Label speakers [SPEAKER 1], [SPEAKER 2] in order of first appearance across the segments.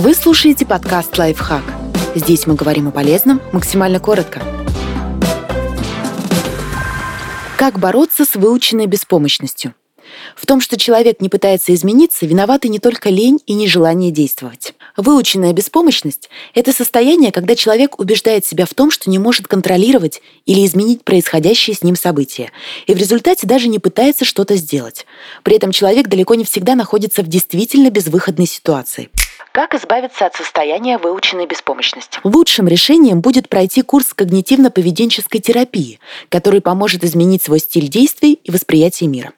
[SPEAKER 1] Вы слушаете подкаст «Лайфхак». Здесь мы говорим о полезном максимально коротко. Как бороться с выученной беспомощностью? В том, что человек не пытается измениться, виноваты не только лень и нежелание действовать. Выученная беспомощность – это состояние, когда человек убеждает себя в том, что не может контролировать или изменить происходящие с ним события, и в результате даже не пытается что-то сделать. При этом человек далеко не всегда находится в действительно безвыходной ситуации. Как избавиться от состояния выученной беспомощности? Лучшим решением будет пройти курс когнитивно-поведенческой терапии, который поможет изменить свой стиль действий и восприятие мира.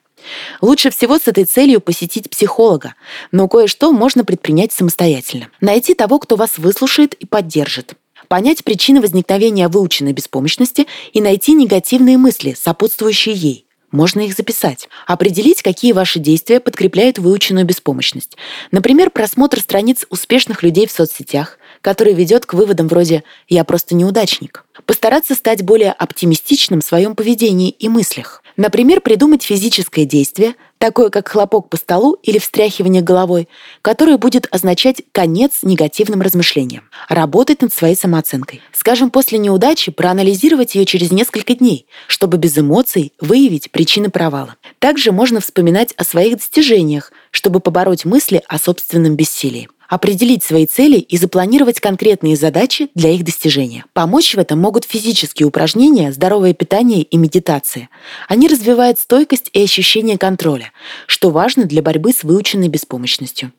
[SPEAKER 1] Лучше всего с этой целью посетить психолога, но кое-что можно предпринять самостоятельно. Найти того, кто вас выслушает и поддержит. Понять причины возникновения выученной беспомощности и найти негативные мысли, сопутствующие ей. Можно их записать. Определить, какие ваши действия подкрепляют выученную беспомощность. Например, просмотр страниц успешных людей в соцсетях, который ведет к выводам вроде «я просто неудачник». Постараться стать более оптимистичным в своем поведении и мыслях. Например, придумать физическое действие, такое как хлопок по столу или встряхивание головой, которое будет означать конец негативным размышлениям. Работать над своей самооценкой. Скажем, после неудачи проанализировать ее через несколько дней, чтобы без эмоций выявить причины провала. Также можно вспоминать о своих достижениях, чтобы побороть мысли о собственном бессилии определить свои цели и запланировать конкретные задачи для их достижения. Помочь в этом могут физические упражнения, здоровое питание и медитация. Они развивают стойкость и ощущение контроля, что важно для борьбы с выученной беспомощностью.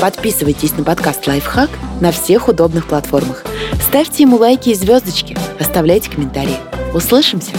[SPEAKER 1] Подписывайтесь на подкаст «Лайфхак» на всех удобных платформах. Ставьте ему лайки и звездочки, оставляйте комментарии. Услышимся!